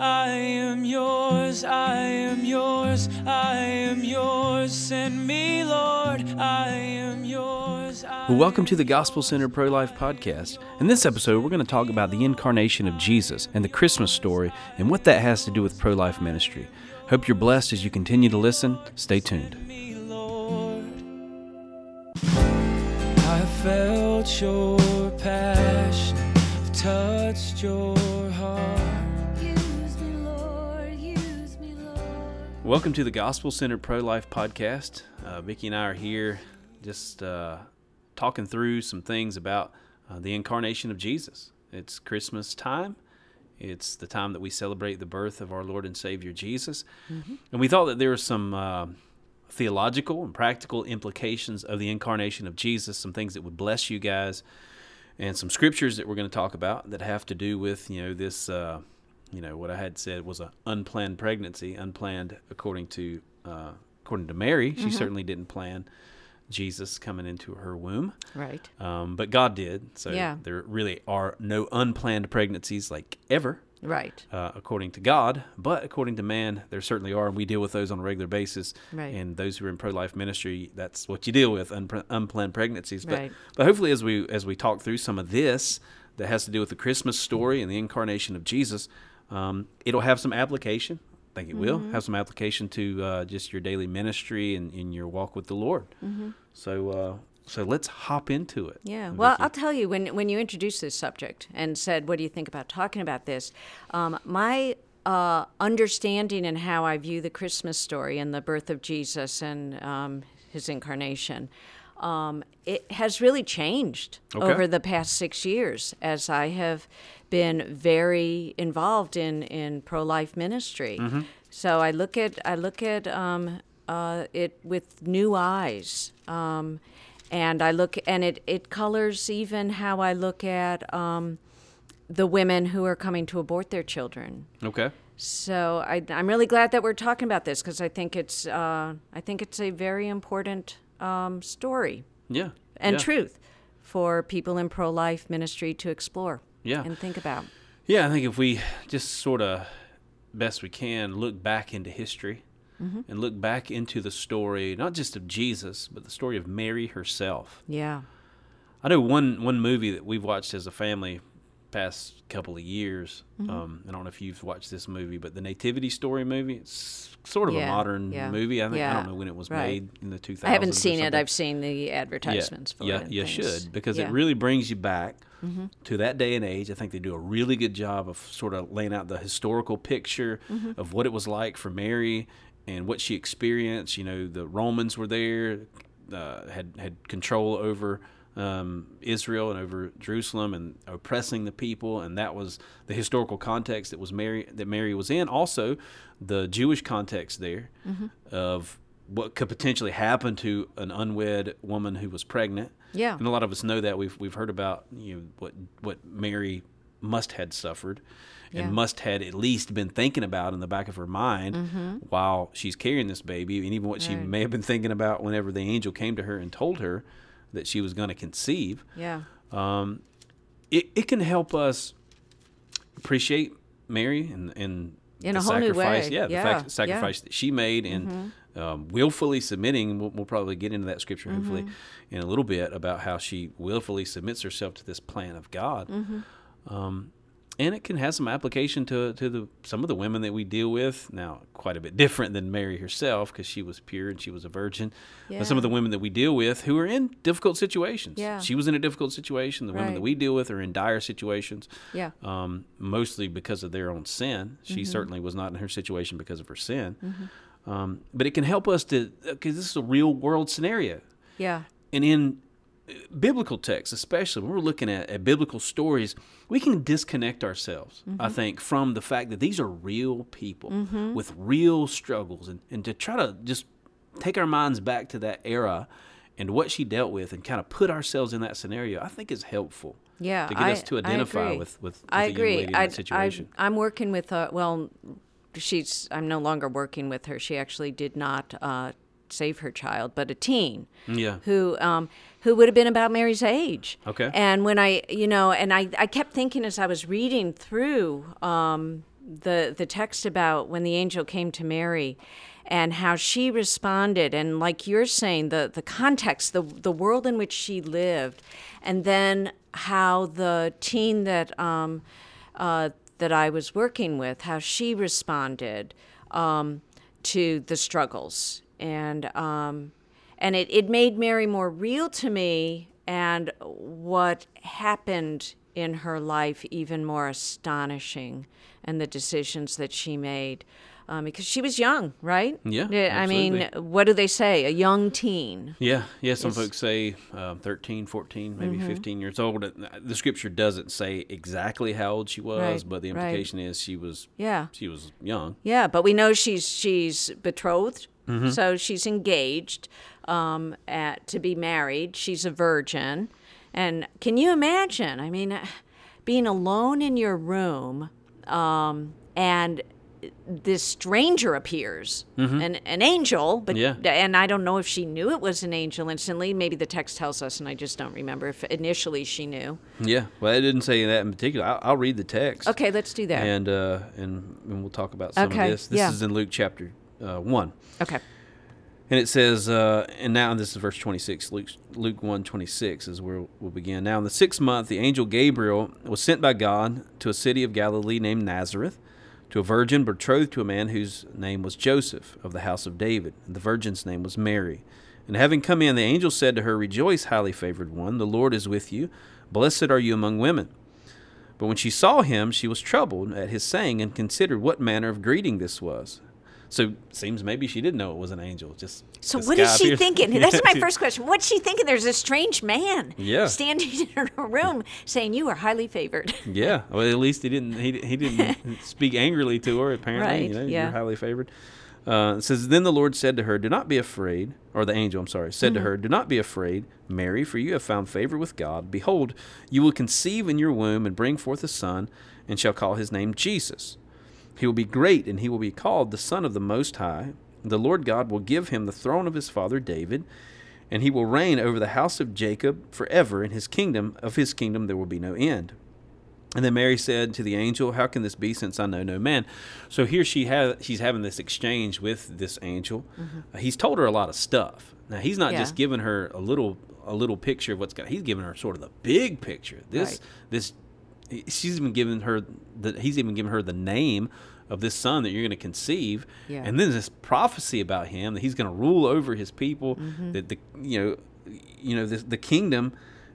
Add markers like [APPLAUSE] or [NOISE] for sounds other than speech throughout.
I am yours, I am yours, I am yours. Send me, Lord, I am yours. I Well, welcome to the Gospel Center Pro Life Podcast. In this episode, we're going to talk about the incarnation of Jesus and the Christmas story and what that has to do with pro life ministry. Hope you're blessed as you continue to listen. Stay tuned. me, Lord. I felt your passion, touched your Welcome to the Gospel Center Pro Life Podcast. Uh, Vicky and I are here just uh, talking through some things about uh, the incarnation of Jesus. It's Christmas time. It's the time that we celebrate the birth of our Lord and Savior Jesus. And we thought that there were some uh, theological and practical implications of the incarnation of Jesus, some things that would bless you guys, and some scriptures that we're going to talk about that have to do with, you know, this. You know what I had said was an unplanned pregnancy, unplanned according to uh, according to Mary. She certainly didn't plan Jesus coming into her womb, Right. um, but God did. So Yeah. there really are no unplanned pregnancies like ever. Right. Uh, according to God, but according to man, there certainly are, and we deal with those on a regular basis. Right. And those who are in pro-life ministry, that's what you deal with, unpre- unplanned pregnancies. But Right. but hopefully, as we as we talk through some of this that has to do with the Christmas story and the incarnation of Jesus, um, it'll have some application. I think it will Mm-hmm. have some application to uh, just your daily ministry and in your walk with the Lord. So uh, so let's hop into it. Yeah. Well, I'll tell you when when you introduced this subject and said, "What do you think about talking about this?" Um, my uh, understanding and how I view the Christmas story and the birth of Jesus and um, his incarnation. Um, it has really changed Okay. over the past six years as I have been very involved in, in pro life ministry. So I look at I look at um, uh, it with new eyes. Um, and I look and it, it colors even how I look at um, the women who are coming to abort their children. okay. So I, I'm really glad that we're talking about this because I think it's uh, I think it's a very important um, story Yeah. And yeah. truth for people in pro life ministry to explore Yeah. and think about. Yeah, I think if we just sort of best we can look back into history Mm-hmm. and look back into the story, not just of Jesus, but the story of Mary herself. Yeah. I know one one movie that we've watched as a family past couple of years. Mm-hmm. Um, I don't know if you've watched this movie, but the Nativity Story movie. It's sort of a modern yeah, movie. I think I don't know when it was right. made in the 2000s. I haven't seen it. I've seen the advertisements for yeah, it. and you should because Yeah. Mm-hmm. it really brings you back to that day and age. I think they do a really good job of sort of laying out the historical picture Mm-hmm. of what it was like for Mary and what she experienced. You know, the Romans were there, uh, had had control over um, Israel and over Jerusalem and oppressing the people, and that was the historical context that was Mary that Mary was in. Also, the Jewish context there Mm-hmm. of what could potentially happen to an unwed woman who was pregnant. Yeah. and a lot of us know that we've we've heard about you know what what Mary must had suffered. And Yeah. must had at least been thinking about in the back of her mind while she's carrying this baby, and even what she Mm-hmm. May have been thinking about whenever the angel came to her and told her that she was going to conceive Yeah. um, it, it can help us appreciate Mary and, and In the a whole new sacrifice, way. yeah, the Yeah, fact, yeah. Mm-hmm. sacrifice that she made and um, willfully submitting. We'll, we'll probably get into that scripture hopefully Mm-hmm. in a little bit about how she willfully submits herself to this plan of God. Mm-hmm. Um, and it can have some application to to the some of the women that we deal with. Now quite a bit different than Mary herself because she was pure and she was a virgin. But some of the women that we deal with who are in difficult situations. Yeah. she was in a difficult situation. The women that we deal with are in dire situations Yeah. um, mostly because of their own sin. She certainly was not in her situation because of her sin. Um, but it can help us to because this is a real world scenario. Yeah. and in biblical texts, especially when we're looking at, at biblical stories, we can disconnect ourselves, I think, from the fact that these are real people with real struggles and, and to try to just take our minds back to that era and what she dealt with and kind of put ourselves in that scenario, I think is helpful. Yeah, To get I, us to identify with, with, with I agree. I, that situation. I, I'm working with. Uh, well, she's. I'm no longer working with her. She actually did not uh, save her child, but a teen yeah. who um, who would have been about Mary's age. Okay. And when I, you know, and I, I kept thinking as I was reading through um, the the text about when the angel came to Mary and how she responded and like you're saying the the context the the world in which she lived and then how the teen that um uh that I was working with how she responded um to the struggles and um and it, it made Mary more real to me and what happened in her life even more astonishing and the decisions that she made um, because she was young right Yeah, i mean what do they say a young teen Yeah, yeah. Some folks say um, 13, 14, maybe Mm-hmm. 15 years old. Uh, The scripture doesn't say exactly how old she was, Right, but the right. implication is she was yeah she was young. Yeah, but we know she's she's betrothed, Mm-hmm. so she's engaged um, at, to be married. She's a virgin, and can you imagine? I mean, being alone in your room, um, and this stranger appears, an an angel, but Mm-hmm. Yeah. and I don't know if she knew it was an angel instantly. Maybe the text tells us, and I just don't remember if initially she knew. Yeah, well, it didn't say that in particular. I'll, I'll read the text. Okay, let's do that. And uh, and and we'll talk about some Okay, of this. This yeah. is in Luke chapter uh, one. okay. And it says, uh, and now this is verse 26, Luke, Luke 1 26 is where we'll begin. Now, in the sixth month, the angel Gabriel was sent by God to a city of Galilee named Nazareth to a virgin betrothed to a man whose name was Joseph of the house of David. And the virgin's name was Mary. And having come in, the angel said to her, Rejoice, highly favored one, the Lord is with you. Blessed are you among women. But when she saw him, she was troubled at his saying and considered what manner of greeting this was. So seems maybe she didn't know it was an angel. Just So what is she appears- thinking? That's my [LAUGHS] first question. What's she thinking? There's a strange man Yeah. standing [LAUGHS] in her room saying, "You are highly favored." [LAUGHS] Yeah, well, at least he didn't. He, he didn't speak angrily to her. Apparently, Right, you know, yeah. you're highly favored. Uh, it says, then the Lord said to her, "Do not be afraid." Or the angel, I'm sorry, said Mm-hmm. to her, "Do not be afraid, Mary, for you have found favor with God. Behold, you will conceive in your womb and bring forth a son, and shall call his name Jesus. He will be great, and he will be called the Son of the Most High. The Lord God will give him the throne of his father David." And he will reign over the house of Jacob forever, and his kingdom of his kingdom there will be no end. And then Mary said to the angel, "How can this be, since I know no man?" So here she has she's having this exchange with this angel. Uh, he's told her a lot of stuff. Now he's not Mm-hmm. Yeah. just giving her a little a little picture of what's going. He's giving her sort of the big picture. This Right. this she's even given her the he's even given her the name of this son that you're going to conceive Yeah. and then this prophecy about him that he's going to rule over his people Mm-hmm. that the you know you know this, the kingdom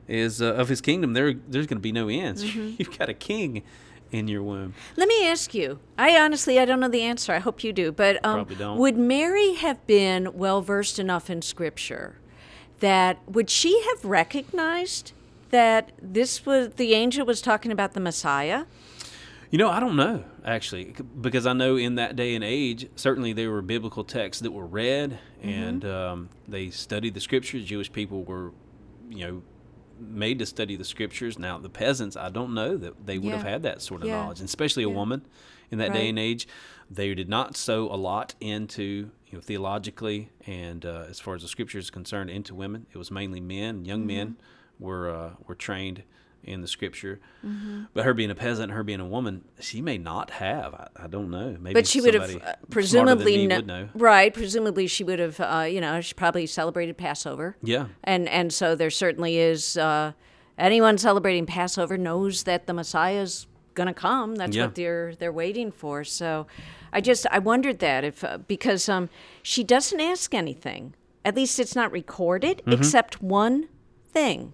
is uh, of his kingdom there there's going to be no end [LAUGHS] Mm-hmm. you've got a king in your womb Let me ask you. I honestly, I don't know the answer. I hope you do. But um, Probably don't. would Mary have been well versed enough in Scripture that would she have recognized that this was the angel was talking about the Messiah? You know, I don't know actually, because I know in that day and age, certainly there were biblical texts that were read, Mm-hmm. and um, they studied the scriptures. Jewish people were, you know, made to study the scriptures. Now, the peasants, I don't know that they would have had that sort of Yeah. knowledge, and especially a woman in that day and age. They did not sow a lot into, you know, theologically and uh, as far as the scriptures is concerned, into women. It was mainly men. Young men Mm-hmm. Were uh, were trained in the scripture. Mm-hmm. But her being a peasant, her being a woman, she may not have. I, I don't know. Maybe But she would have uh, presumably kno- would know. right. Presumably, she would have. Uh, you know, she probably celebrated Passover. Yeah. and and so there certainly is. Uh, anyone celebrating Passover knows that the Messiah's going to come. That's Yeah. what they're they're waiting for. So, I just I wondered that if uh, because um she doesn't ask anything. At least it's not recorded, Mm-hmm. except one thing.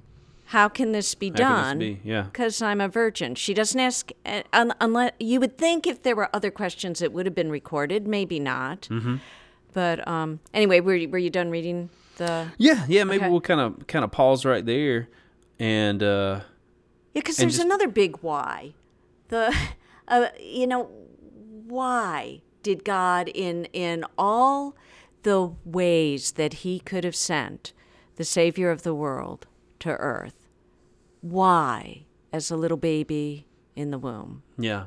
How can this be How done? this be? Yeah. Because I'm a virgin. She doesn't ask, uh, un- unless you would think if there were other questions, it would have been recorded. Maybe not. Mm-hmm. But um, anyway, were you, were you done reading the? Yeah, yeah. Maybe Okay. we'll kind of kind of pause right there, and uh, Yeah, because there's just- another big why. The, [LAUGHS] uh, you know, why did God, in in all the ways that He could have sent the Savior of the world to Earth, why, as a little baby in the womb? yeah,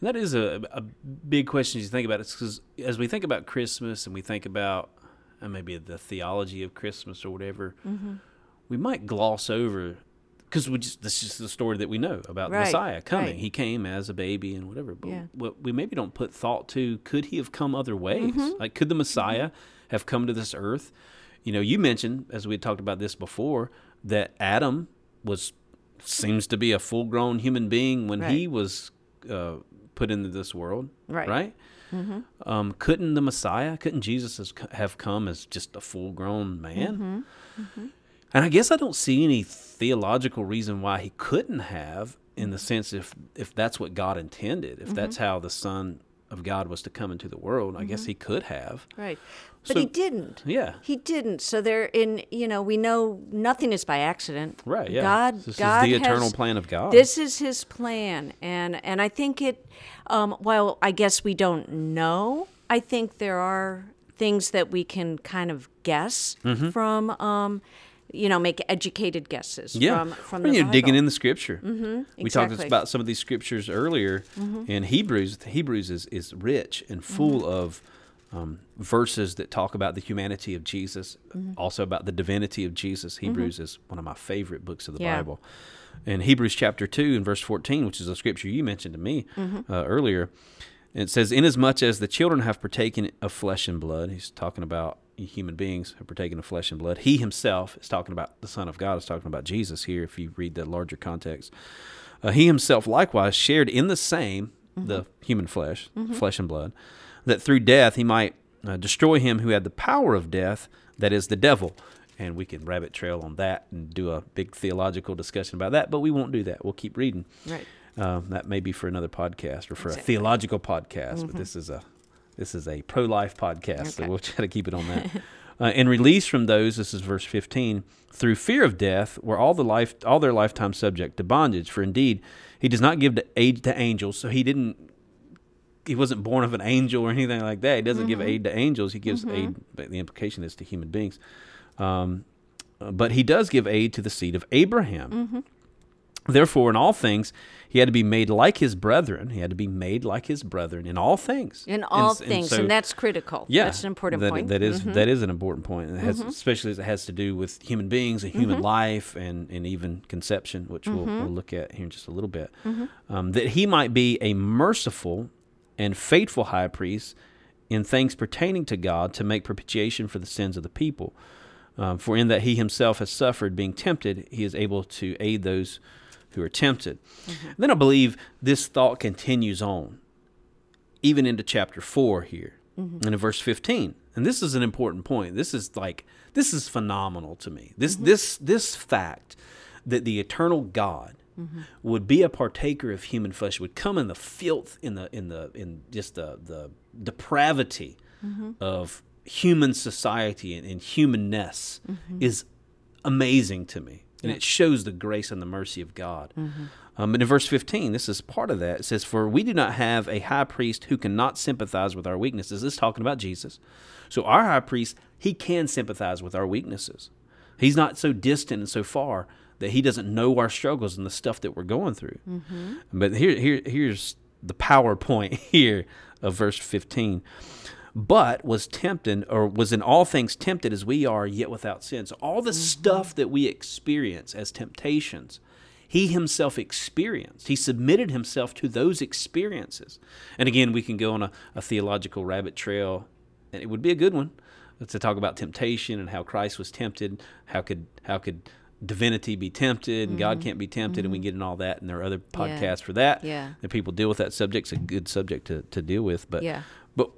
and that is a, a big question as you think about it. Because as we think about Christmas and we think about uh, maybe the theology of Christmas or whatever, Mm-hmm. we might gloss over because we just this is the story that we know about the Messiah coming. right. He came as a baby and whatever. But Yeah. what we maybe don't put thought to could he have come other ways? Mm-hmm. Like could the Messiah have come to this earth? You know, you mentioned as we had talked about this before that Adam was seems to be a full grown human being when he was uh, put into this world. Right. Right. Mm-hmm. Um, couldn't the Messiah, couldn't Jesus have come as just a full grown man? Mm-hmm. Mm-hmm. And I guess I don't see any theological reason why he couldn't have, in the sense if if that's what God intended, if that's how the Son of God was to come into the world, I guess he could have. Right. But he didn't. Yeah. He didn't. So they're in you know, we know nothing is by accident. Right. Yeah. God This God is the eternal has- plan of God. This is his plan and and I think it um while I guess we don't know, I think there are things that we can kind of guess from um you know, make educated guesses Mm-hmm. yeah. from from when you're digging in the Scripture, mm-hmm. we talked about some of these scriptures earlier in Hebrews. Hebrews is is rich and full Mm-hmm. of um, verses that talk about the humanity of Jesus, Mm-hmm. also about the divinity of Jesus. Hebrews is one of my favorite books of the Yeah. Bible. In Hebrews chapter 2 and verse 14, which is a scripture you mentioned to me Mm-hmm. uh, earlier, it says, Inasmuch as the children have partaken of flesh and blood, he's talking about human beings have partaken of flesh and blood. He himself is talking about the Son of God, is talking about Jesus here, if you read the larger context. Uh, he himself likewise shared in the same, the human flesh, flesh and blood, that through death he might uh, destroy him who had the power of death, that is the devil. And we can rabbit trail on that and do a big theological discussion about that, but we won't do that. We'll keep reading. Right. Um, that may be for another podcast or for a theological podcast, but this is a this is a pro life podcast, so Okay. we'll try to keep it on that. [LAUGHS] uh, and release from those, this is verse fifteen, through fear of death, were all the life all their lifetime subject to bondage. For indeed, he does not give to aid to angels, so he didn't. He wasn't born of an angel or anything like that. He doesn't give aid to angels. He gives aid, but the implication is to human beings. Um, but he does give aid to the seed of Abraham. Therefore, in all things, he had to be made like his brethren. He had to be made like his brethren in all things. In all s- things, so- and that's critical. yeah, That's an important that, point. Mm-hmm. That is- that is an important point. It has, especially as it has to do with human beings and Mm-hmm. human life and, and even conception, which we'll, we'll look at here in just a little bit. Mm-hmm. Um, that he might be a merciful and faithful high priest in things pertaining to God to make propitiation for the sins of the people. Um, for in that he himself has suffered being tempted, he is able to aid those who are tempted. Mm-hmm. Then I believe this thought continues on, even into chapter 4 here, mm-hmm. and in verse 15. And this is an important point. This is like, this is phenomenal to me. This, mm-hmm. this, this fact that the eternal God would be a partaker of human flesh, would come in the filth, in the, in the, in just the, the depravity of human society and, and humanness is amazing to me. And it shows the grace and the mercy of God. Um, and in verse 15, this is part of that. It says, For we do not have a high priest who cannot sympathize with our weaknesses. This is talking about Jesus. So our high priest, he can sympathize with our weaknesses. He's not so distant and so far that he doesn't know our struggles and the stuff that we're going through. Mm-hmm. But here, here, here's the PowerPoint [LAUGHS] here of verse 15 but was tempted or was in all things tempted as we are yet without sin. So all the mm-hmm. stuff that we experience as temptations he himself experienced. He submitted himself to those experiences. And again we can go on a, a theological rabbit trail and it would be a good one to talk about temptation and how christ was tempted. How could how could divinity be tempted and god mm-hmm. can't be tempted and we mm-hmm. get in all that and there are other podcasts for that Yeah. that people deal with that subject. It's a good subject to, to deal with. But Yeah. but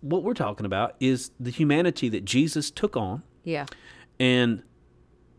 what we're talking about is the humanity that Jesus took on Yeah. and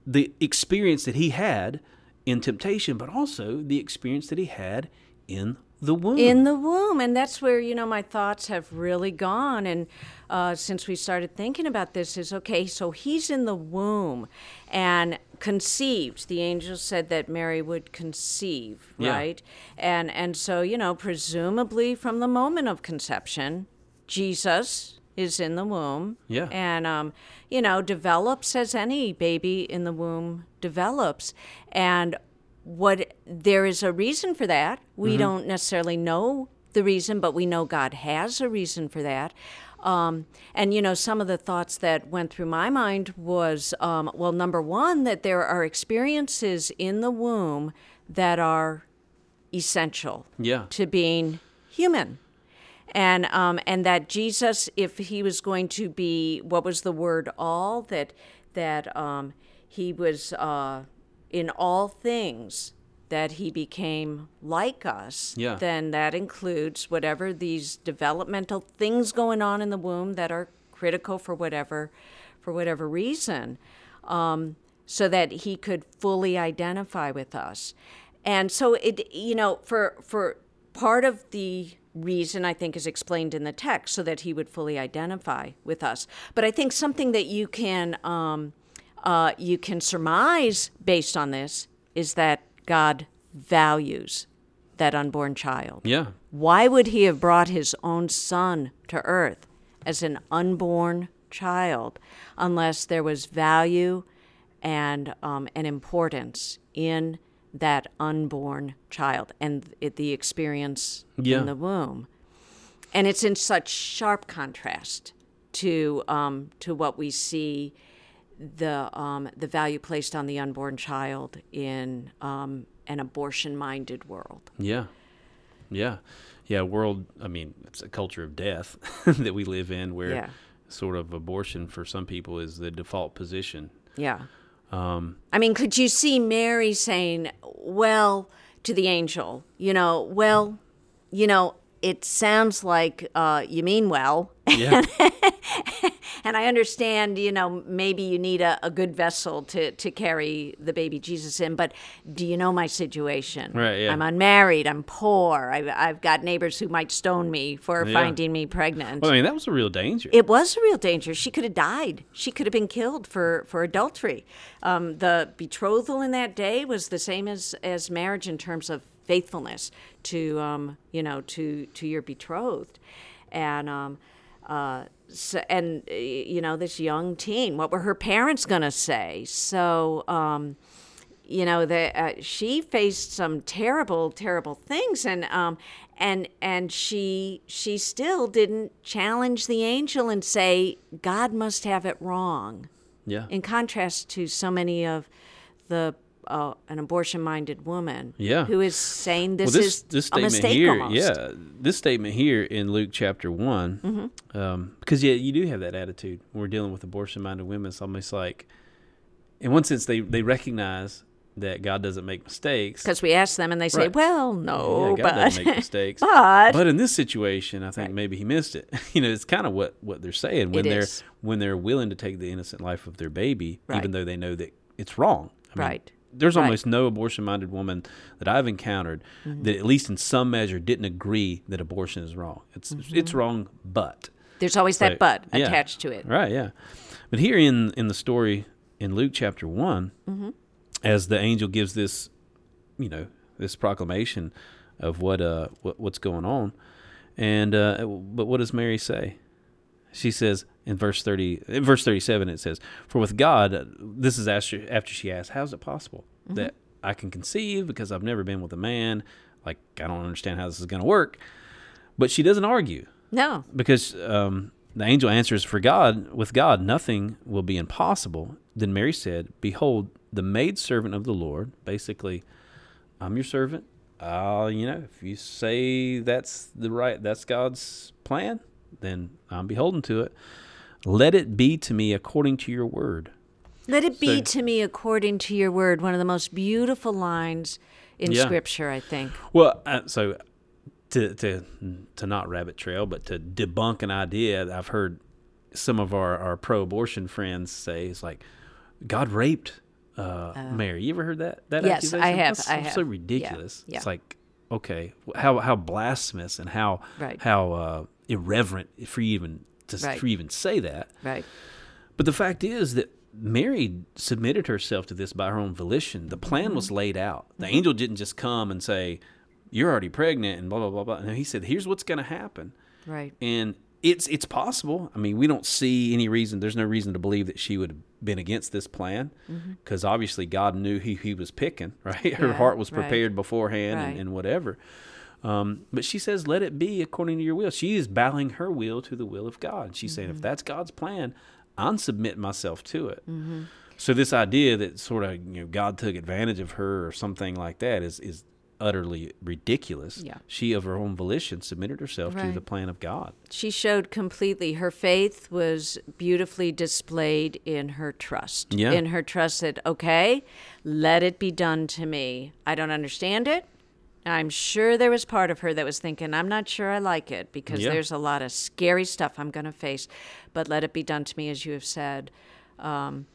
the experience that he had in temptation, but also the experience that he had in the womb. in the womb and that's where you know my thoughts have really gone and uh, since we started thinking about this is okay so he's in the womb and conceived the angel said that mary would conceive Yeah. right and and so you know presumably from the moment of conception jesus is in the womb Yeah. and um, you know develops as any baby in the womb develops and what there is a reason for that we don't necessarily know the reason but we know god has a reason for that Um, and you know, some of the thoughts that went through my mind was, um, well, number one, that there are experiences in the womb that are essential Yeah. to being human. And um, and that Jesus, if he was going to be, what was the word all that that um, he was uh, in all things that he became like us. Yeah. Then that includes whatever these developmental things going on in the womb that are critical for whatever for whatever reason. Um, so that he could fully identify with us. And so it you know for for part of the reason I think is explained in the text so that he would fully identify with us. But I think something that you can um, uh, you can surmise based on this is that God values that unborn child. Yeah. Why would he have brought his own son to earth as an unborn child unless there was value and um, and importance in that unborn child and it, the experience Yeah. in the womb? And it's in such sharp contrast to um, to what we see the um, the value placed on the unborn child in um, an abortion-minded world. Yeah. Yeah. Yeah. World, I mean, it's a culture of death [LAUGHS] that we live in where Yeah. sort of abortion for some people is the default position. Yeah. Um, I mean, could you see Mary saying, well, to the angel, you know, well, you know, it sounds like uh, you mean well. Yeah. [LAUGHS] And I understand, you know, maybe you need a, a good vessel to, to carry the baby Jesus in, but do you know my situation? Right, yeah. I'm unmarried, I'm poor, I've, I've got neighbors who might stone me for Yeah. finding me pregnant. well, I mean, that was a real danger. It was a real danger. She could have died. She could have been killed for, for adultery. Um, the betrothal in that day was the same as, as marriage in terms of faithfulness to um, you know to to your betrothed, and um, uh, so, and uh, you know this young teen. What were her parents gonna say? So. Um, you know that uh, she faced some terrible terrible things and um and and she she still didn't challenge the angel and say god must have it wrong yeah. in contrast to so many of the uh, an abortion minded woman Yeah. who is saying this, well, this is this a statement mistake here, almost. yeah, this statement here in Luke chapter one, Mm-hmm. um, because yeah, you do have that attitude when we're dealing with abortion-minded women. It's almost like, in one sense, they they recognize that God doesn't make mistakes. because we ask them and they say Right. well no yeah, God but doesn't make [LAUGHS] mistakes. but But in this situation, I think maybe he missed it. [LAUGHS] you know, it's kind of what what they're saying when It they're is. when they're willing to take the innocent life of their baby, Right. even though they know that it's wrong. I mean, Right. There's Right. Mm-hmm. almost no abortion-minded woman that I've encountered that, at least in some measure, didn't agree that abortion is wrong. It's Mm-hmm. it's wrong, but there's always that but yeah. attached to it Right, yeah. But here in in the story in Luke chapter one, Mm-hmm. as the angel gives this, you know, this proclamation of what uh what, what's going on, and uh, but what does Mary say? She says in verse thirty, in verse thirty-seven, it says, "For with God, this is after after she asked, how's it possible Mm-hmm. that I can conceive because I've never been with a man? Like I don't understand how this is going to work." But she doesn't argue no because um, the angel answers, "For God, with God, nothing will be impossible." Then Mary said, "Behold, the maid servant of the Lord." Basically, I'm your servant. Uh, you know, if you say that's the right, that's God's plan, then I'm beholden to it. Let it be to me according to your word. let it be So- to me according to your word one of the most beautiful lines in Yeah. scripture i think Well, uh, so to to to not rabbit trail, but to debunk an idea that I've heard some of our, our pro-abortion friends say is like God raped uh, Mary. You ever heard that? That. Yes, I have, That's I have. so Yeah, ridiculous. yeah. It's like okay, how how blasphemous and how Right. how uh, irreverent for you even to Right. you even say that. right But the fact is that Mary submitted herself to this by her own volition. The plan was Mm-hmm. laid out. The angel didn't just come and say, "You're already pregnant," and blah blah blah blah. No, he said, "Here's what's going to happen," right and it's it's possible. I mean, we don't see any reason. There's no reason to believe that she would have been against this plan, because obviously God knew who he was picking. [LAUGHS] Right, her Mm-hmm. Yeah, heart was right. prepared beforehand Right. and, and whatever. Um, but she says, "Let it be according to your will." She is bowing her will to the will of God. She's saying, "If that's God's plan, I'm submitting myself to it." So this idea that sort of you know God took advantage of her or something like that is is utterly ridiculous. Yeah. She of her own volition submitted herself to the plan of God. She showed completely her faith was beautifully displayed in her trust. Yeah. In her trust that, okay, let it be done to me. I don't understand it. I'm sure there was part of her that was thinking, I'm not sure I like it because Yeah. there's a lot of scary stuff I'm going to face, but let it be done to me, as you have said. Um,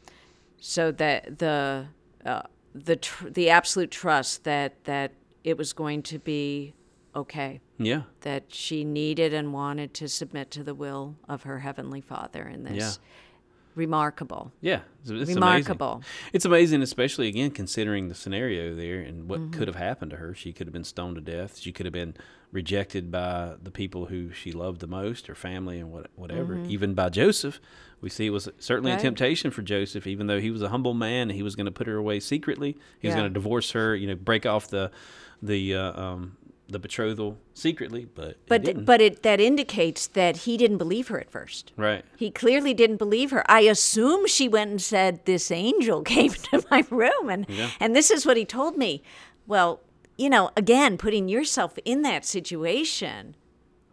so that the uh, the tr- the absolute trust that that it was going to be okay Yeah. that she needed and wanted to submit to the will of her heavenly Father in this. Yeah. Remarkable. Yeah, it's, it's Remarkable. Amazing. It's amazing, especially again considering the scenario there and what Mm-hmm. could have happened to her. She could have been stoned to death. She could have been rejected by the people who she loved the most, her family and what, whatever. Even by Joseph, we see it was certainly Mm-hmm. Right. a temptation for Joseph. Even though he was a humble man, and he was going to put her away secretly. He was going to divorce her. You know, break off the the uh, um, the betrothal secretly, but But didn't. but it that indicates that he didn't believe her at first. right. He clearly didn't believe her. I assume she went and said, "This angel [LAUGHS] came to my room," and and this is what he told me. Well, you know, again, putting yourself in that situation,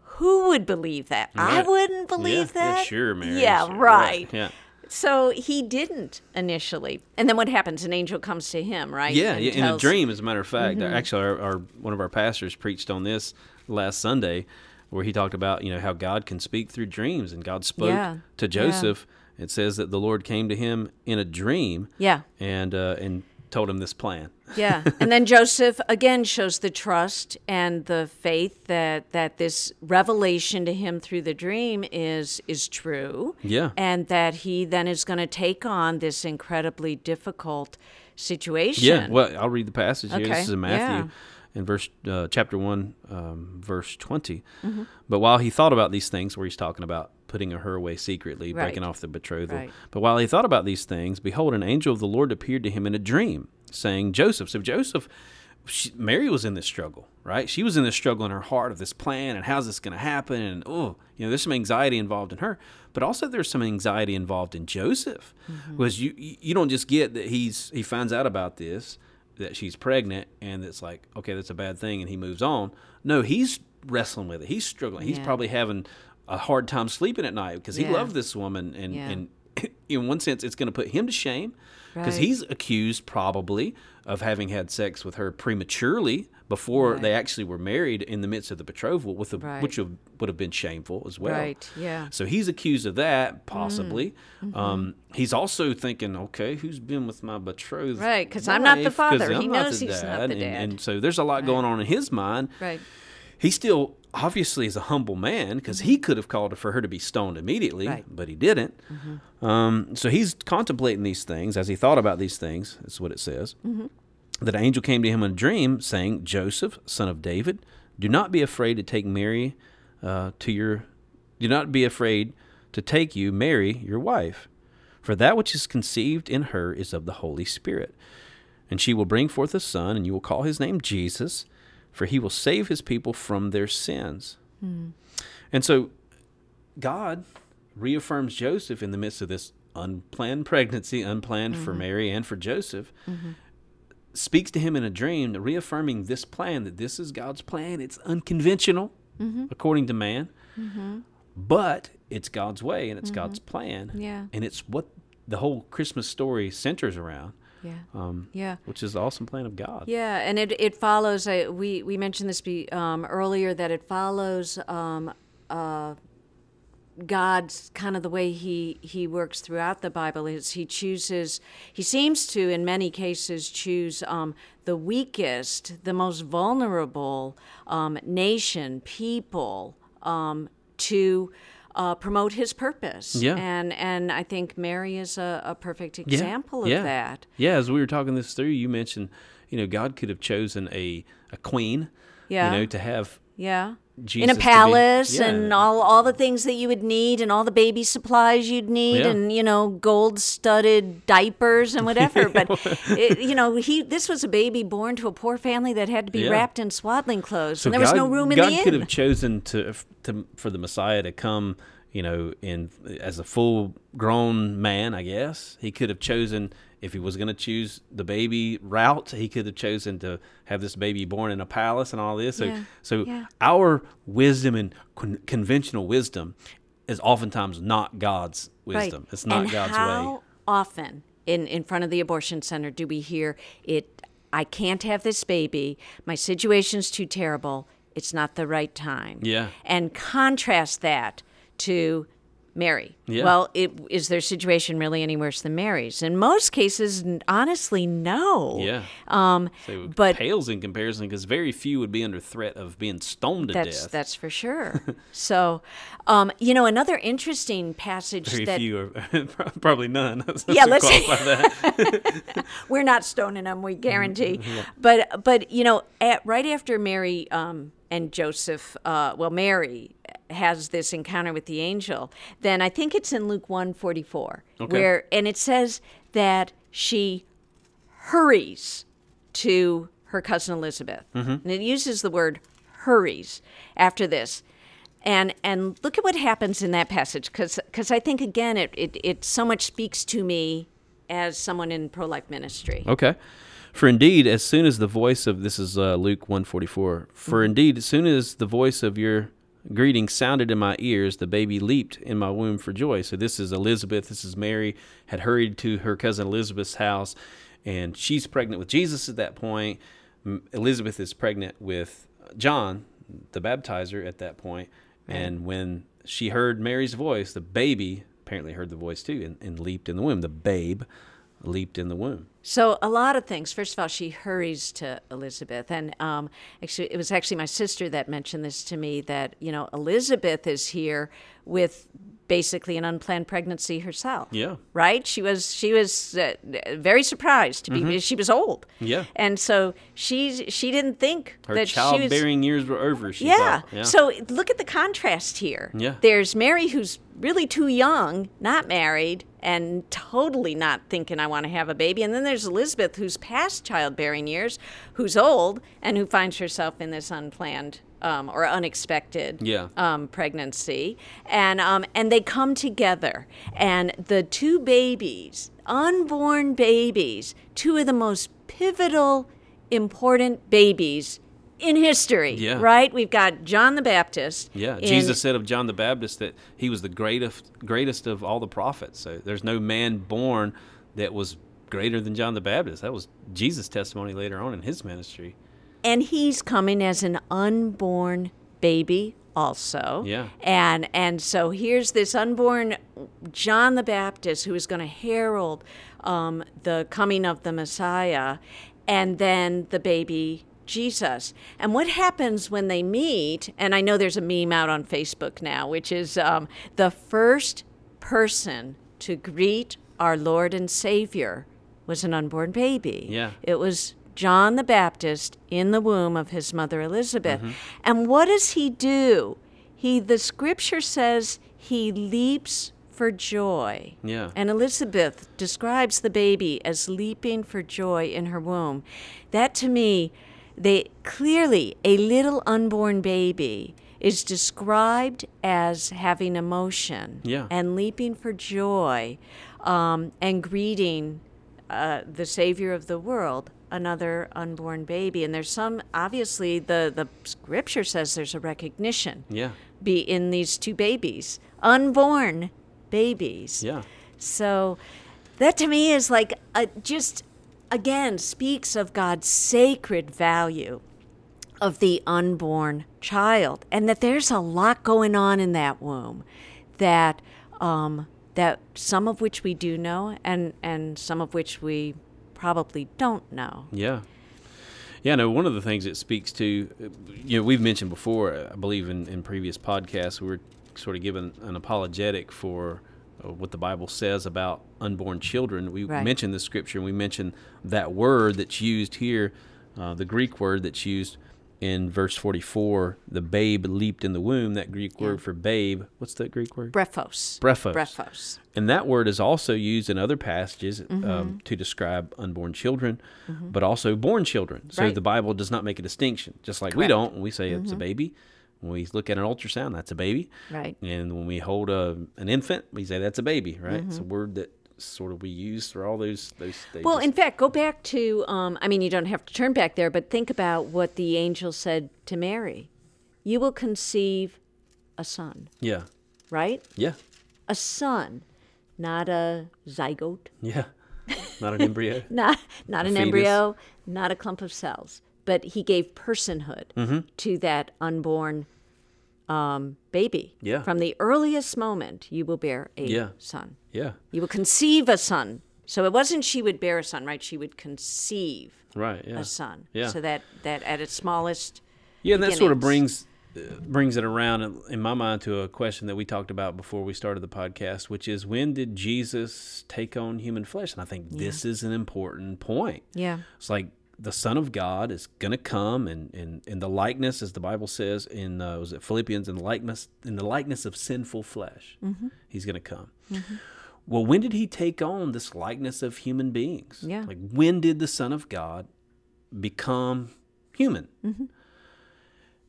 who would believe that? I wouldn't believe yeah, that. Yeah, sure, Mary. Yeah, sure, right. Yeah. So he didn't initially, and then what happens? An angel comes to him, right? Yeah, and yeah, in a dream, as a matter of fact. Mm-hmm. Actually, our, our one of our pastors preached on this last Sunday, where he talked about you know how God can speak through dreams, and God spoke Yeah, to yeah. Joseph. It says that the Lord came to him in a dream, Yeah, and uh, and told him this plan. [LAUGHS] yeah. and then Joseph again shows the trust and the faith that that this revelation to him through the dream is is true. Yeah. and that he then is going to take on this incredibly difficult situation. Yeah, well, I'll read the passage here. Okay, This is in Matthew, in verse uh, chapter one, um, verse 20 Mm-hmm. But while he thought about these things, where he's talking about putting her away secretly, breaking off the betrothal. Right. But while he thought about these things, behold, an angel of the Lord appeared to him in a dream, saying, "Joseph." So Joseph. She, Mary was in this struggle, right? She was in this struggle in her heart of this plan and how's this going to happen, and oh, you know, there's some anxiety involved in her, but also there's some anxiety involved in Joseph, mm-hmm. because you you you don't just get that he's he finds out about this, that she's pregnant and it's like okay that's a bad thing and he moves on no he's wrestling with it he's struggling he's Yeah. probably having a hard time sleeping at night because he Yeah. loved this woman and Yeah. and [COUGHS] in one sense it's going to put him to shame because Right. he's accused probably of having had sex with her prematurely before they actually were married in the midst of the betrothal with the, Right. which would have been shameful as well Right, yeah. so he's accused of that, possibly. Mm-hmm. Um, he's also thinking, okay, who's been with my betrothed? right because I'm not the father. He knows he's not the And, dad. and so there's a lot going on in his mind. Right. He still obviously is a humble man because he could have called for her to be stoned immediately, Mm-hmm. Right. Mm-hmm. but he didn't. Um, so he's contemplating these things as he thought about these things. That's what it says. Mm-hmm. That an angel came to him in a dream, saying, "Joseph, son of David, do not be afraid to take Mary uh, to your. Do not be afraid to take you Mary, your wife, for that which is conceived in her is of the Holy Spirit, and she will bring forth a son, and you will call his name Jesus, for he will save his people from their sins." Hmm. And so God reaffirms Joseph in the midst of this unplanned pregnancy, unplanned for mm-hmm. Mary and for Joseph, mm-hmm. speaks to him in a dream, reaffirming this plan that this is God's plan. It's unconventional mm-hmm. according to man, but it's God's way and it's God's plan. Yeah. And it's what the whole Christmas story centers around, Yeah. um, Yeah. which is the awesome plan of God. Yeah, and it it follows. Uh, we we mentioned this be, um, earlier that it follows um, uh, God's kind of the way he he works throughout the Bible is he chooses. He seems to, in many cases, choose um, the weakest, the most vulnerable um, nation, people um, to. Uh, promote his purpose, Yeah. and and I think Mary is a, a perfect example of yeah. that. Yeah, as we were talking this through, you mentioned, you know, God could have chosen a, a queen, Yeah. you know, to have Yeah, Jesus in a to be- palace Yeah. and all all the things that you would need and all the baby supplies you'd need Yeah. and you know gold studded diapers and [LAUGHS] whatever but it, you know he this was a baby born to a poor family that had to be Yeah. wrapped in swaddling clothes So and there was no room in God the could have chosen to, to for the Messiah to come, you know, in as a full grown man. I guess he could have chosen if he was going to choose the baby route. He could have chosen to have this baby born in a palace and all this. So, Yeah, so yeah. our wisdom and con- conventional wisdom is oftentimes not God's wisdom. Right. It's not and God's how way. often in, in front of the abortion center do we hear it? I can't have this baby. My situation's too terrible. It's not the right time. Yeah. And contrast that to Mary. Yeah. Well, it, is their situation really any worse than Mary's? In most cases, honestly, no. Yeah. Um, So it but pales in comparison because very few would be under threat of being stoned to that's death. that's for sure. [LAUGHS] so, um, you know, another interesting passage very that few, are, [LAUGHS] probably none. [LAUGHS] Yeah, let's- we're not stoning them we guarantee Mm-hmm. but but you know at, right after mary um, and joseph uh, well mary has this encounter with the angel then i think it's in luke 144 Okay. where and it says that she hurries to her cousin elizabeth Mm-hmm. and it uses the word hurries after this and and look at what happens in that passage because I think again it, it it so much speaks to me as someone in pro life ministry. Okay. For indeed, as soon as the voice of this is uh, Luke one forty four. For indeed, as soon as the voice of your greeting sounded in my ears, the baby leaped in my womb for joy. So this is Elizabeth. This is Mary had hurried to her cousin Elizabeth's house, and she's pregnant with Jesus at that point. Elizabeth is pregnant with John, the baptizer, at that point. And when she heard Mary's voice, the baby apparently heard the voice too and, and leaped in the womb. The babe leaped in the womb. So a lot of things. First of all, she hurries to Elizabeth, and um, actually, it was actually my sister that mentioned this to me. That you know, Elizabeth is here with basically an unplanned pregnancy herself. Yeah. Right. She was she was uh, very surprised to be. She was old. Mm-hmm. Yeah. And so she she didn't think Her that she was. childbearing years were over. She Yeah. yeah. So look at the contrast here. Yeah. There's Mary who's really too young, not married, and totally not thinking I want to have a baby. And then there's Elizabeth who's past childbearing years, who's old, and who finds herself in this unplanned um, or unexpected Yeah. um, pregnancy. And um, and they come together, and the two babies, unborn babies, two of the most pivotal, important babies in history. Yeah. Right? We've got John the Baptist. yeah. Jesus said of John the Baptist that he was the greatest greatest of all the prophets. So there's no man born that was greater than John the Baptist. That was Jesus' testimony later on in his ministry. and he's coming as an unborn baby also. Yeah. And and so here's this unborn John the Baptist who is going to herald um, the coming of the Messiah, and then the baby Jesus. And what happens when they meet? And I know there's a meme out on Facebook now, which is um, the first person to greet our Lord and Savior was an unborn baby. Yeah. It was John the Baptist in the womb of his mother Elizabeth. Mm-hmm. And what does he do? He the scripture says he leaps for joy. Yeah. And Elizabeth describes the baby as leaping for joy in her womb. That to me, they clearly a little unborn baby is described as having emotion Yeah. and leaping for joy um, and greeting uh, the Savior of the world, another unborn baby. And there's some, obviously, the, the scripture says there's a recognition Yeah. be in these two babies, unborn babies. Yeah. So that to me is like a, just again speaks of God's sacred value of the unborn child, and that there's a lot going on in that womb, that um, that some of which we do know, and and some of which we probably don't know. Yeah. Yeah, no, one of the things it speaks to, you know, we've mentioned before, I believe in, in previous podcasts, we were sort of given an apologetic for what the Bible says about unborn children. We Right. mentioned the scripture and we mentioned that word that's used here, uh, the Greek word that's used in verse 44, the babe leaped in the womb. That Greek word for babe, what's that Greek word? Brephos. Brephos. Brephos. And that word is also used in other passages Mm-hmm. um, to describe unborn children, but also born children. So Right. the Bible does not make a distinction, just like we Correct. Mm-hmm. don't. When we say it's a baby, when we look at an ultrasound, that's a baby. Right. And when we hold a, an infant, we say that's a baby, right? It's a Mm-hmm. word that sort of we use for all those those stages. Well, in fact, go back to, um, I mean, you don't have to turn back there, but think about what the angel said to Mary. You will conceive a son, yeah, right? yeah, A son, not a zygote, yeah. Not an [LAUGHS] embryo. not, not an fetus. embryo, not a clump of cells. But he gave personhood Mm-hmm. to that unborn um, baby. Yeah. From the earliest moment, you will bear a Yeah. son. Yeah, You will conceive a son. So it wasn't she would bear a son, right? She would conceive right. Yeah, a son. Yeah. So that that at its smallest. Yeah, and that sort of brings uh, brings it around in- in my mind to a question that we talked about before we started the podcast, which is when did Jesus take on human flesh? And I think this is an important point. Yeah. It's like the Son of God is going to come, and in, in the likeness, as the Bible says in uh, was it Philippians, in the likeness in the likeness of sinful flesh, mm-hmm. He's going to come. Mm-hmm. Well, when did He take on this likeness of human beings? Yeah. Like when did the Son of God become human? Mm-hmm.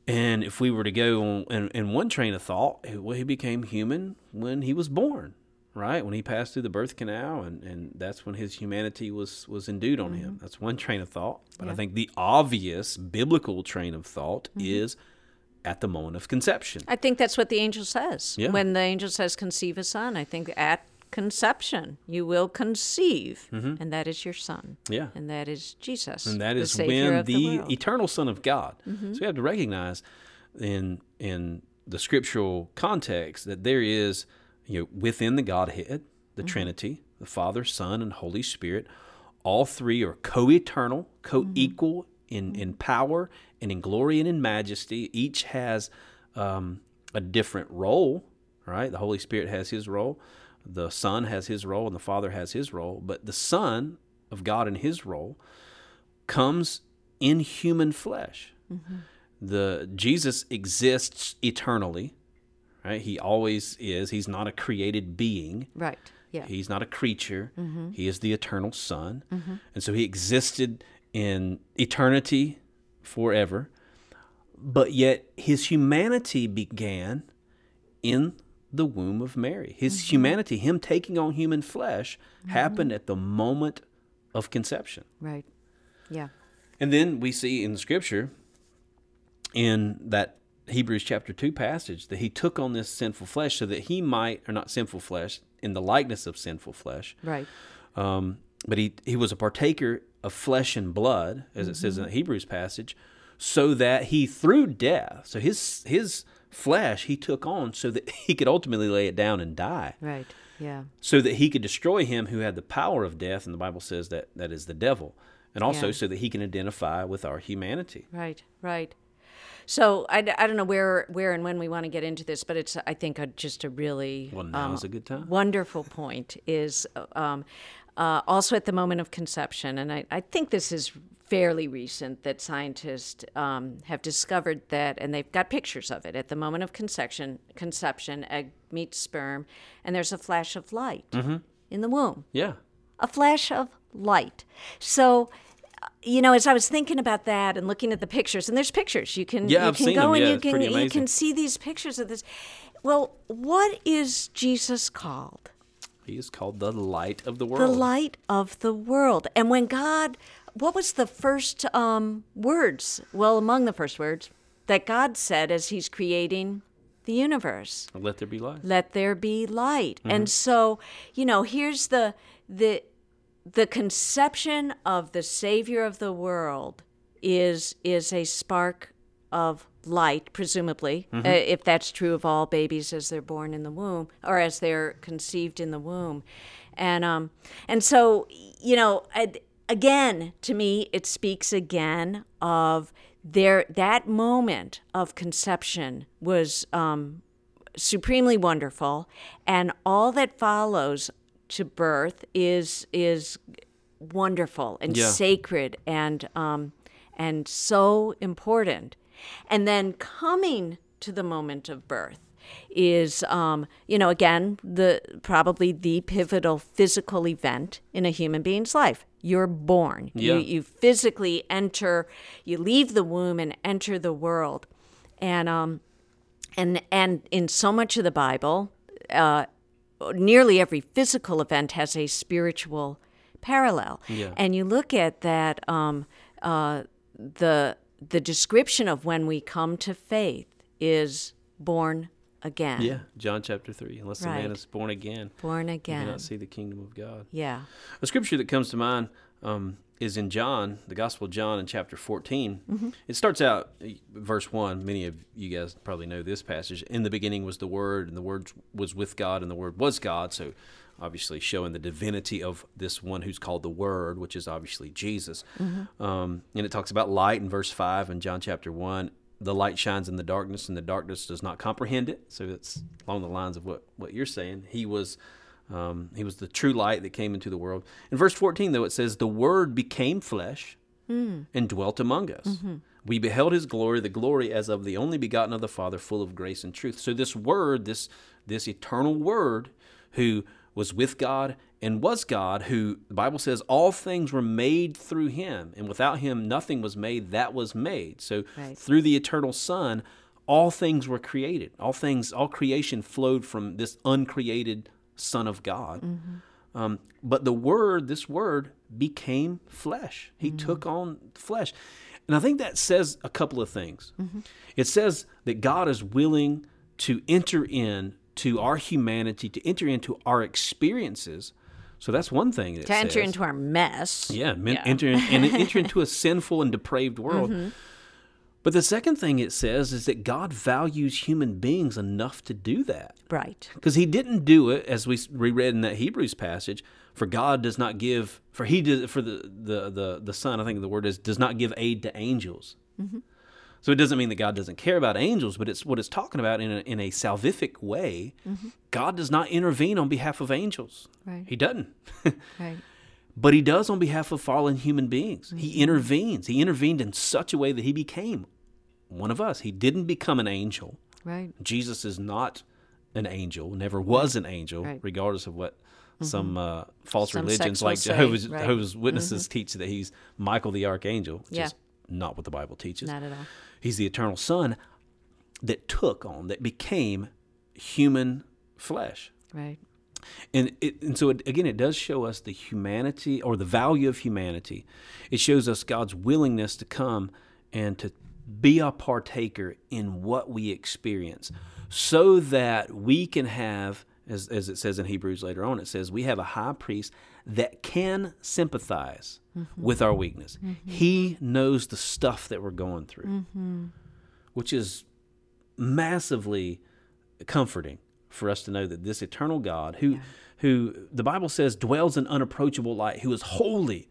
And if we were to go on, in, in one train of thought, well, he became human when he was born, right? When he passed through the birth canal, and, and that's when his humanity was, was endued on him. That's one train of thought. But I think the obvious biblical train of thought is at the moment of conception. I think that's what the angel says. Yeah. When the angel says conceive a son, I think at conception you will conceive, and that is your son. Mm-hmm. Yeah. And that is Jesus. and that is the when the, the. Mm-hmm. eternal Son of God. So we have to recognize in in the scriptural context that there is, you know, within the Godhead, the Mm-hmm. Trinity, the Father, Son, and Holy Spirit, all three are co-eternal, co-equal in in power and in glory and in majesty. Each has um, a different role, right? The Holy Spirit has His role. The Son has his role and the Father has his role, but the Son of God in his role comes in human flesh. The Jesus exists eternally, right? He always is. He's not a created being. right. Yeah. He's not a creature. Mm-hmm. He is the eternal Son. Mm-hmm. And so he existed in eternity forever. But yet his humanity began in the womb of Mary. His mm-hmm. humanity, him taking on human flesh, happened at the moment of conception. right. Yeah. And then we see in scripture, in that Hebrews chapter 2 passage, that he took on this sinful flesh so that he might, or not sinful flesh, in the likeness of sinful flesh, Right. um, but he, he was a partaker of flesh and blood, as it says in the Hebrews passage, so that he through death, so his his flesh he took on so that he could ultimately lay it down and die Right. Yeah. so that he could destroy him who had the power of death, and the Bible says that that is the devil, and also Yeah. so that he can identify with our humanity. Right, right. So I don't know where where and when we want to get into this, but it's I think a, just a really Well, now um, a good time. wonderful point is um, uh, also at the moment of conception, and I, I think this is fairly recent that scientists um, have discovered that, and they've got pictures of it at the moment of conception. Conception, egg meets sperm, and there's a flash of light Mm-hmm. in the womb Yeah, a flash of light. So, uh, you know, as I was thinking about that and looking at the pictures, and there's pictures you can Yeah, you I've can go them. and Yeah, you can you can see these pictures of this. Well, what is Jesus called? he is called the light of the world. The light of the world. And when God, what was the first um, words? Well, among the first words that God said as He's creating the universe Let there be light. let there be light Mm-hmm. and so you know here's the the the conception of the savior of the world is is a spark of light presumably Mm-hmm. uh, if that's true of all babies as they're born in the womb or as they're conceived in the womb and um and so you know again to me it speaks again of there that moment of conception was um supremely wonderful and all that follows to birth is is wonderful and Yeah. sacred and um and so important. And then coming to the moment of birth is um, you know again the probably the pivotal physical event in a human being's life you're born Yeah. you, you physically enter you leave the womb and enter the world and um and and in so much of the bible uh nearly every physical event has a spiritual parallel Yeah. and you look at that um uh the the description of when we come to faith is born again Yeah, John chapter 3. Unless a man is born again, born again cannot see the kingdom of God. yeah A scripture that comes to mind um, is in John, the Gospel of John, in chapter 14. Mm-hmm. It starts out, uh, verse 1. Many of you guys probably know this passage. In the beginning was the Word, and the Word was with God, and the Word was God. So, obviously, showing the divinity of this one who's called the Word, which is obviously Jesus. Mm-hmm. Um, and it talks about light in verse 5 in John chapter 1. The light shines in the darkness, and the darkness does not comprehend it. So, it's along the lines of what, what you're saying. He was. Um, he was the true light that came into the world. In verse 14, though, it says, The Word became flesh and dwelt among us. We beheld his glory, the glory as of the only begotten of the Father, full of grace and truth. So, this Word, this, this eternal Word, who was with God and was God, who the Bible says all things were made through him, and without him nothing was made that was made. So, Right. through the eternal Son, all things were created. All things, all creation flowed from this uncreated Son of God. Um, but the Word, this Word, became flesh. He took on flesh. And I think that says a couple of things. It says that God is willing to enter in to our humanity, to enter into our experiences. So that's one thing. It to enter says. into our mess Yeah, men, enter in, and [LAUGHS] enter into a sinful and depraved world. Mm-hmm. But the second thing it says is that God values human beings enough to do that. right Because he didn't do it, as we reread in that Hebrews passage. For God does not give, for he did, for the the the the Son, I think the word is, does not give aid to angels. Mm-hmm. So it doesn't mean that God doesn't care about angels, but it's what it's talking about in a, in a salvific way. God does not intervene on behalf of angels. Mm-hmm. Right. He doesn't. [LAUGHS] right but he does on behalf of fallen human beings. Mm-hmm. He intervenes. He intervened in such a way that he became one of us. He didn't become an angel. right Jesus is not an angel, never was an angel, Right. Mm-hmm. regardless of what some uh, false Some religions like say, Jehovah's, right. Mm-hmm. Witnesses teach that he's Michael the Archangel, which Yeah. is not what the Bible teaches. not at all He's the eternal Son that took on, that became human flesh. right And, it, and so, it, again, it does show us the humanity or the value of humanity. It shows us God's willingness to come and to be a partaker in what we experience so that we can have, as, as it says in Hebrews later on, it says, we have a high priest that can sympathize mm-hmm. with our weakness. Mm-hmm. He knows the stuff that we're going through, mm-hmm. which is massively comforting for us to know that this eternal God, who who the Bible says dwells in unapproachable light, who is holy,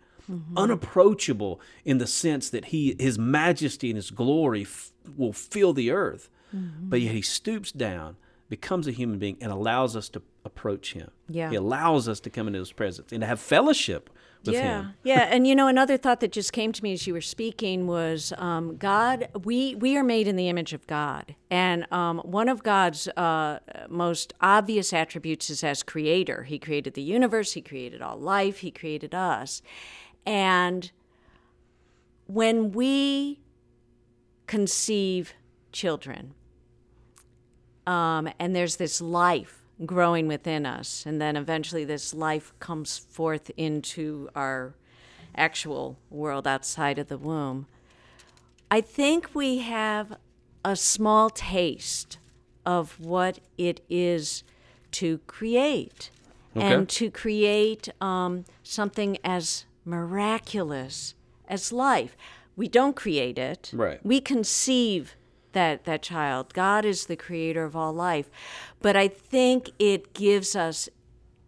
unapproachable in the sense that he his majesty and his glory f- will fill the earth, but yet he stoops down, becomes a human being, and allows us to approach him. Yeah. he allows us to come into his presence and to have fellowship with yeah, him. yeah, [LAUGHS] and you know another thought that just came to me as you were speaking was um, God. We we are made in the image of God, and um, one of God's uh, most obvious attributes is as creator. He created the universe. He created all life. He created us, and when we conceive children, um, and there's this life growing within us, and then eventually this life comes forth into our actual world outside of the womb. I think we have a small taste of what it is to create and to create um, something as miraculous as life. We don't create it. Right. We conceive that that child. God is the creator of all life. But I think it gives us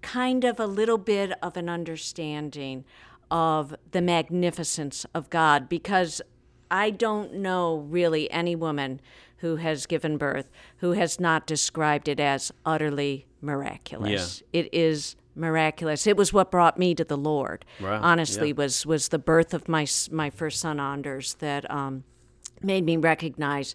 kind of a little bit of an understanding of the magnificence of God because I don't know really any woman who has given birth who has not described it as utterly miraculous. It is miraculous. It was what brought me to the Lord. Right, Honestly, yeah. was was the birth of my my first son Anders that um, made me recognize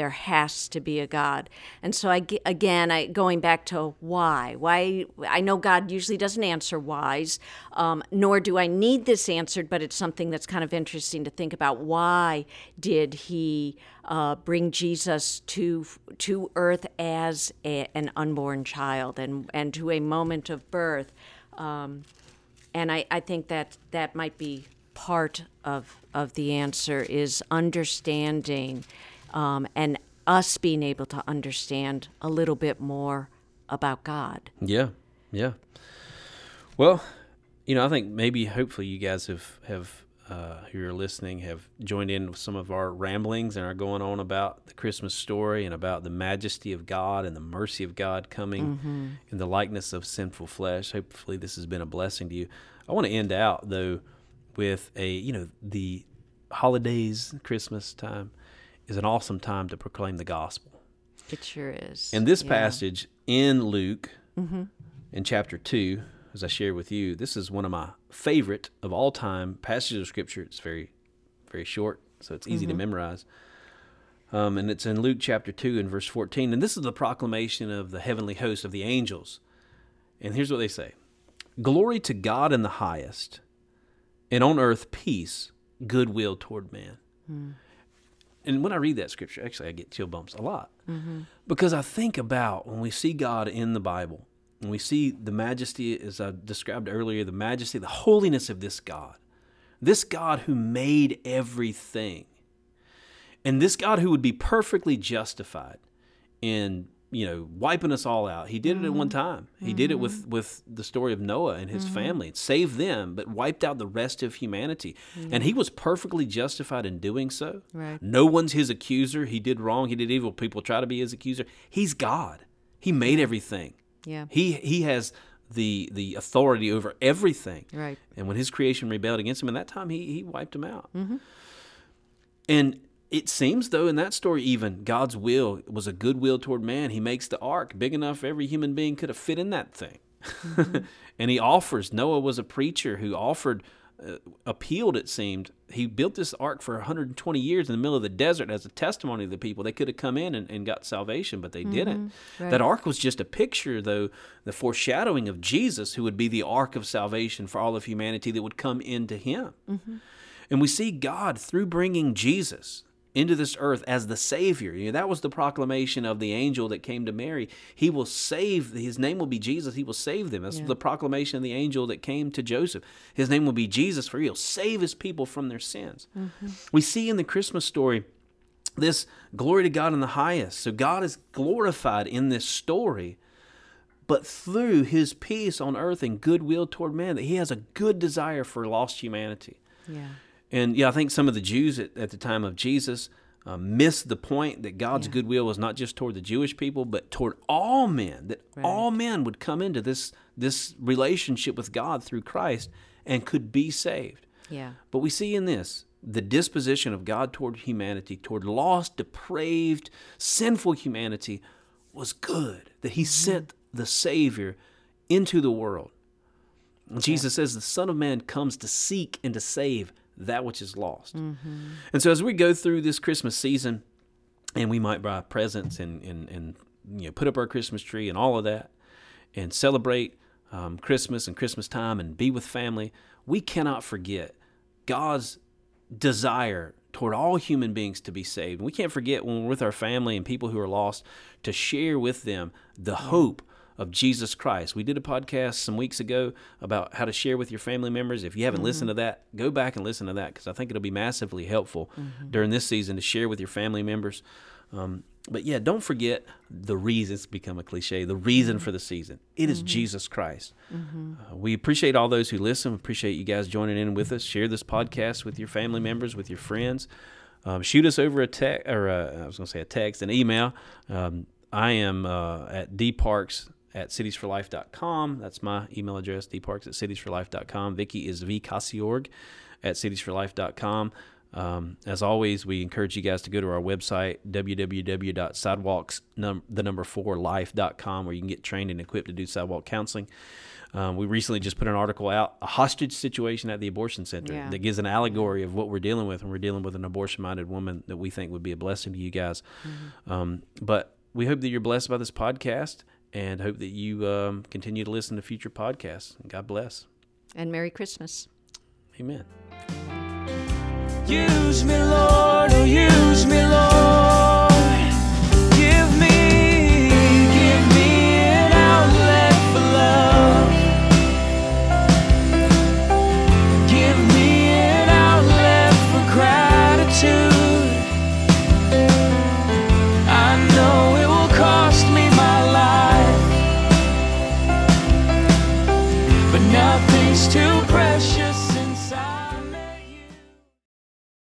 there has to be a God. And so I again, I going back to why. Why I know God usually doesn't answer whys, um, nor do I need this answered, but it's something that's kind of interesting to think about. Why did He uh, bring Jesus to to earth as a, an unborn child and and to a moment of birth? Um, and I, I think that that might be part of of the answer is understanding um, and us being able to understand a little bit more about God. Yeah, yeah. Well, you know, I think maybe, hopefully, you guys have have uh, who are listening have joined in with some of our ramblings and are going on about the Christmas story and about the majesty of God and the mercy of God coming in the likeness of sinful flesh. Hopefully, this has been a blessing to you. I want to end out though with a you know the holidays, Christmas time is an awesome time to proclaim the gospel. It sure is. In this Yeah. passage in Luke, mm-hmm. in chapter 2, as I shared with you, this is one of my favorite of all time passages of Scripture. It's very, very short, so it's easy to mm-hmm. memorize. Um, and it's in Luke chapter 2 and verse 14. And this is the proclamation of the heavenly host of the angels. And here's what they say Glory to God in the highest, and on earth peace, goodwill toward man. Hmm. And when I read that scripture, actually, I get chill bumps a lot. Mm-hmm. Because I think about when we see God in the Bible, and we see the majesty, as I described earlier, the majesty, the holiness of this God, this God who made everything, and this God who would be perfectly justified in you know wiping us all out. He did it at one mm-hmm. time. He did it with mm-hmm. with the story of Noah and his mm-hmm. family. Saved them, but wiped out the rest of humanity. And he was perfectly justified in doing so. Right. No one's his accuser. He did wrong. He did evil. People try to be his accuser. He's God. He made everything. Yeah. He he has the the authority over everything. Right. And when his creation rebelled against him, in that time he he wiped them out. And it seems though in that story even God's will was a good will toward man. He makes the ark big enough every human being could have fit in that thing. Mm-hmm. [LAUGHS] and he offers Noah was a preacher who offered uh, appealed it seemed. He built this ark for 120 years in the middle of the desert as a testimony to the people. They could have come in and, and got salvation but they didn't. Mm-hmm. That ark was just a picture though the foreshadowing of jesus who would be the ark of salvation for all of humanity that would come into him. Mm-hmm. And we see God through bringing Jesus into this earth as the Savior. You know, that was the proclamation of the angel that came to Mary. He will save, his name will be Jesus. He will save them. That's the proclamation of the angel that came to Joseph. His name will be Jesus, for he'll save his people from their sins. Mm-hmm. We see in the Christmas story this glory to God in the highest. So God is glorified in this story but through his peace on earth and goodwill toward man, that he has a good desire for lost humanity. Yeah. And yeah, I think some of the Jews at, at the time of Jesus uh, missed the point that God's goodwill was not just toward the Jewish people, but toward all men. That all men would come into this this relationship with God through Christ and could be saved. Yeah. But we see in this the disposition of God toward humanity, toward lost, depraved, sinful humanity, was good. That He sent the Savior into the world. Jesus says the Son of Man comes to seek and to save that which is lost. And so as we go through this Christmas season, and we might buy presents and, and, and you know put up our Christmas tree and all of that, and celebrate um, Christmas and Christmas time and be with family, we cannot forget God's desire toward all human beings to be saved. And we can't forget when we're with our family and people who are lost to share with them the hope of Jesus Christ. We did a podcast some weeks ago about how to share with your family members. If you haven't listened to that, go back and listen to that because I think it'll be massively helpful during this season to share with your family members. Um, but yeah, don't forget the reason. It's become a cliche. The reason for the season. It is Jesus Christ. Uh, we appreciate all those who listen. We appreciate you guys joining in with us. Share this podcast with your family members, with your friends. Um, shoot us over a text, or a, I was going to say a text, an email. Um, I am uh, at dparks at citiesforlife.com. That's my email address, dparks at citiesforlife.com. Vicky is vcasiorg at citiesforlife.com. Um, as always, we encourage you guys to go to our website, www.sidewalks, num- the number four life.com, where you can get trained and equipped to do sidewalk counseling. Um, we recently just put an article out, a hostage situation at the abortion center, Yeah. that gives an allegory of what we're dealing with, and we're dealing with an abortion-minded woman that we think would be a blessing to you guys. Um, but we hope that you're blessed by this podcast, and hope that you um, continue to listen to future podcasts. And God bless. And Merry Christmas. Amen. Use me, Lord, oh, use me, Lord.